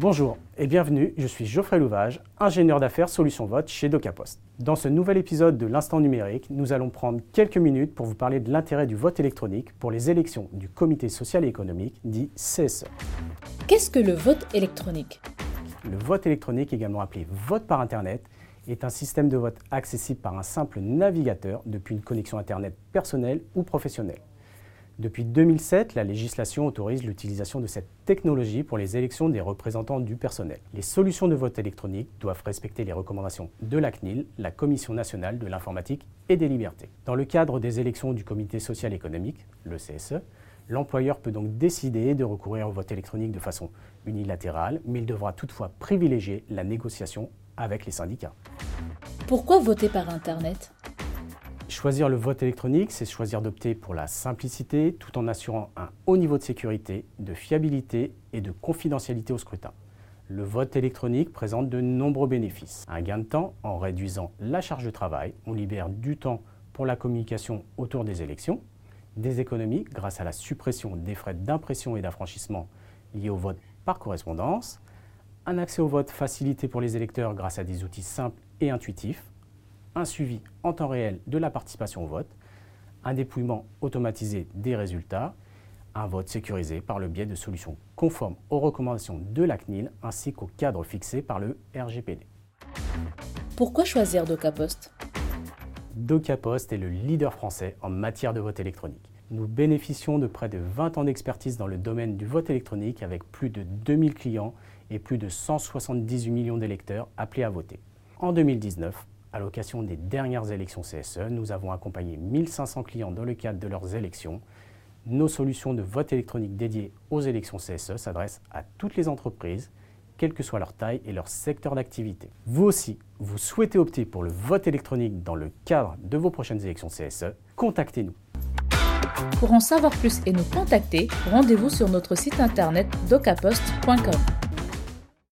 Bonjour et bienvenue, je suis Geoffrey Louvage, ingénieur d'affaires Solutions Vote chez DocaPost. Dans ce nouvel épisode de l'Instant numérique, nous allons prendre quelques minutes pour vous parler de l'intérêt du vote électronique pour les élections du Comité social et économique, dit CSE. Qu'est-ce que le vote électronique? Le vote électronique, également appelé vote par Internet, est un système de vote accessible par un simple navigateur depuis une connexion Internet personnelle ou professionnelle. Depuis 2007, la législation autorise l'utilisation de cette technologie pour les élections des représentants du personnel. Les solutions de vote électronique doivent respecter les recommandations de la CNIL, la Commission nationale de l'informatique et des libertés. Dans le cadre des élections du Comité social économique, le CSE, l'employeur peut donc décider de recourir au vote électronique de façon unilatérale, mais il devra toutefois privilégier la négociation avec les syndicats. Pourquoi voter par Internet? Choisir le vote électronique, c'est choisir d'opter pour la simplicité tout en assurant un haut niveau de sécurité, de fiabilité et de confidentialité au scrutin. Le vote électronique présente de nombreux bénéfices. Un gain de temps en réduisant la charge de travail, on libère du temps pour la communication autour des élections, des économies grâce à la suppression des frais d'impression et d'affranchissement liés au vote par correspondance, un accès au vote facilité pour les électeurs grâce à des outils simples et intuitifs, un suivi en temps réel de la participation au vote, un dépouillement automatisé des résultats, un vote sécurisé par le biais de solutions conformes aux recommandations de la CNIL ainsi qu'au cadre fixé par le RGPD. Pourquoi choisir DocaPost? DocaPost est le leader français en matière de vote électronique. Nous bénéficions de près de 20 ans d'expertise dans le domaine du vote électronique avec plus de 2000 clients et plus de 178 millions d'électeurs appelés à voter. En 2019, à l'occasion des dernières élections CSE, nous avons accompagné 1500 clients dans le cadre de leurs élections. Nos solutions de vote électronique dédiées aux élections CSE s'adressent à toutes les entreprises, quelle que soit leur taille et leur secteur d'activité. Vous aussi, vous souhaitez opter pour le vote électronique dans le cadre de vos prochaines élections CSE, contactez-nous. Pour en savoir plus et nous contacter, rendez-vous sur notre site internet docapost.com.